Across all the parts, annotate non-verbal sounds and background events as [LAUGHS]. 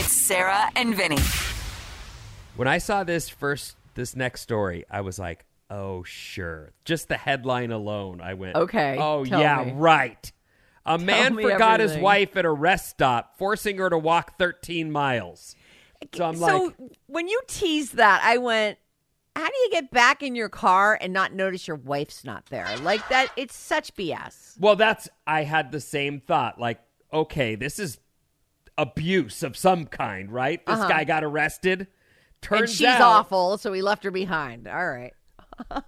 It's Sarah and Vinny. When I saw this first, this next story, I was like, oh, sure. Just the headline alone, I went, Okay, Oh, yeah, me. right. A man me forgot his wife at a rest stop, forcing her to walk 13 miles. So I'm so like, when you teased that, I went, "How do you get back in your car and not notice your wife's not there?" Like that, it's such BS. well, that's, I had the same thought. Like, okay, this is abuse of some kind, right? This guy got arrested. Turns Uh-huh. and she's out, awful, so he left her behind. All right. [LAUGHS]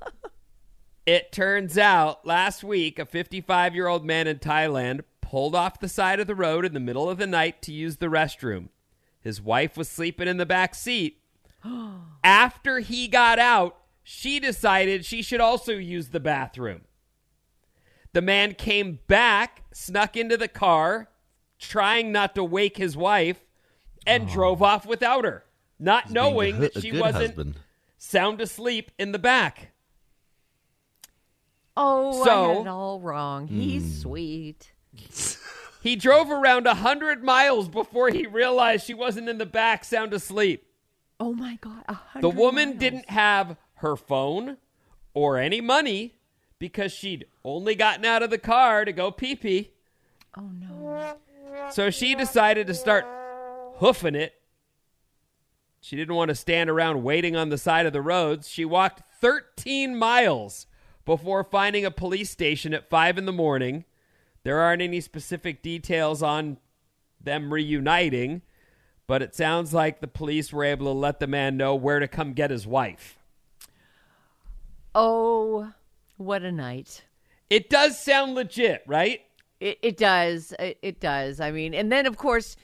It turns out last week, a 55 year old man in Thailand pulled off the side of the road in the middle of the night to use the restroom. His wife was sleeping in the back seat. [GASPS] After he got out, she decided she should also use the bathroom. The man came back, snuck into the car, trying not to wake his wife, and oh. drove off without her, not He's knowing hu- that she wasn't husband. sound asleep in the back. Oh, I So- had it all wrong. He's hmm. sweet. [LAUGHS] He drove around a hundred miles before he realized she wasn't in the back, sound asleep. Oh my god, The woman miles. didn't have her phone or any money because she'd only gotten out of the car to go pee pee. Oh no. So she decided to start hoofing it. She didn't want to stand around waiting on the side of the roads. She walked 13 miles before finding a police station at 5 in the morning. There aren't any specific details on them reuniting, but it sounds like the police were able to let the man know where to come get his wife. Oh, what a night. It does sound legit, right? It, it does. It, it does. I mean, and then of course,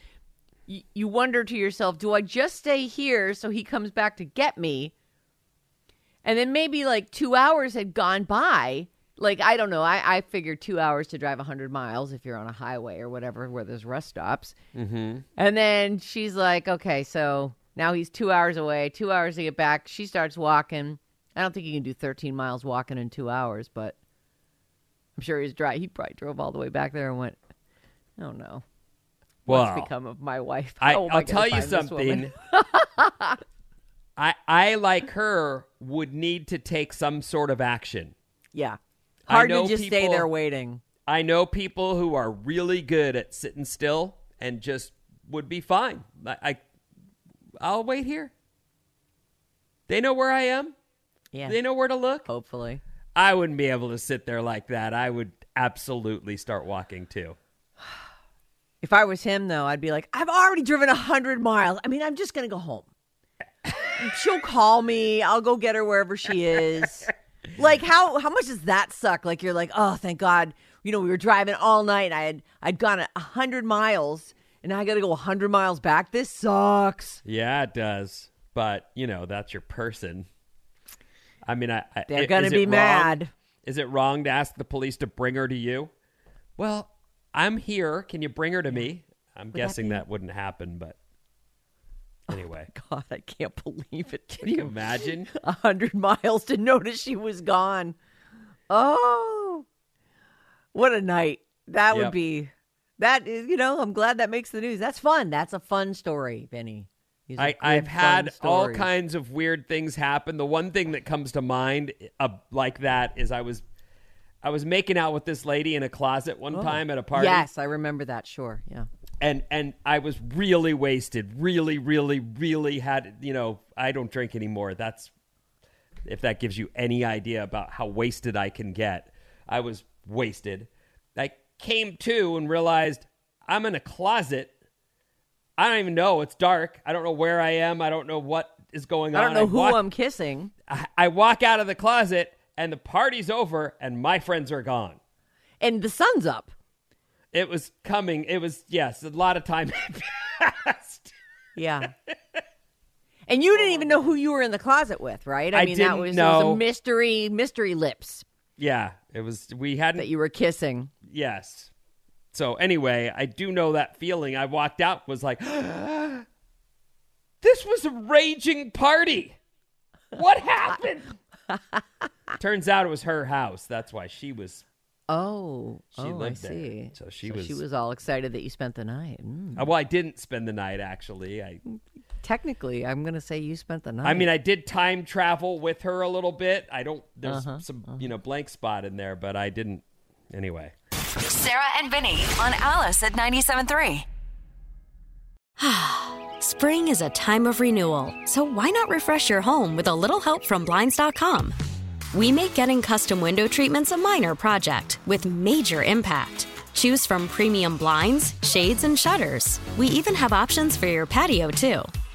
y- you wonder to yourself, do I just stay here so he comes back to get me? And then maybe like two hours had gone by. Like, I don't know. I, I figured two hours to drive 100 miles if you're on a highway or whatever where there's rest stops. Mm-hmm. And then she's like, okay, so now he's two hours away, two hours to get back. She starts walking. I don't think you can do 13 miles walking in two hours, but I'm sure he's dry. He probably drove all the way back there and went, "Oh no, what's Well, become of my wife?" I, oh, I'll gonna tell you find this woman?" something. [LAUGHS] I I like her would need to take some sort of action. yeah, I hard know to just stay there waiting. I know people who are really good at sitting still and just would be fine. I, I I'll wait here. They know where I am. Yeah, They know where to look. hopefully. I wouldn't be able to sit there like that. I would absolutely start walking too. [SIGHS] If I was him, though, I'd be like, "I've already driven a hundred miles. I mean, I'm just gonna go home. [LAUGHS] She'll call me. I'll go get her wherever she is." [LAUGHS] like how how much does that suck? Like you're like, oh, thank God, you know, we were driving all night. And I had I'd gone a hundred miles, and now I got to go a hundred miles back. This sucks. Yeah, it does. But you know, that's your person. I mean, I, I They're gonna be wrong- mad. Is it wrong to ask the police to bring her to you? Well, I'm here. Can you bring her to me? I'm guessing that wouldn't happen, but oh, anyway. [LAUGHS] God, I can't believe it. Can you imagine? [LAUGHS] a hundred miles to notice she was gone? Oh, what a night that would be. That is, you know, I'm glad that makes the news. That's fun. That's a fun story, Vinny. These I, I've had all kinds of weird things happen. The one thing that comes to mind uh, like that is I was I was making out with this lady in a closet one time at a party. Yes, I remember that. Sure, yeah. and and I was really wasted. Really, really, really had you know. I don't drink anymore. That's if that gives you any idea about how wasted I can get. I was wasted. I came to and realized I'm in a closet. I don't even know. It's dark. I don't know where I am. I don't know what is going on. I don't know who walk- I'm kissing. I, I walk out of the closet and the party's over and my friends are gone. And the sun's up. It was coming. It was yes, a lot of time [LAUGHS] passed. Yeah. and you didn't even know who you were in the closet with, right? I, I mean, that was, was a mystery, mystery lips Yeah, it was. We hadn't. that you were kissing. yes. So anyway, I do know that feeling. I walked out was like, [GASPS] this was a raging party. What [LAUGHS] happened? Turns out it was her house. That's why she was. Oh, She oh, lived I there. So she she was- was all excited that you spent the night. Mm. uh, Well, I didn't spend the night actually. I. Technically, I'm going to say you spent the night. I mean, I did time travel with her a little bit. I don't. There's Uh-huh, some you know blank spot in there, but I didn't. Anyway. Sarah and Vinny on Alice at 97.3. [SIGHS] Spring is a time of renewal, so why not refresh your home with a little help from Blinds.com? We make getting custom window treatments a minor project with major impact. Choose from premium blinds, shades, and shutters. We even have options for your patio, too.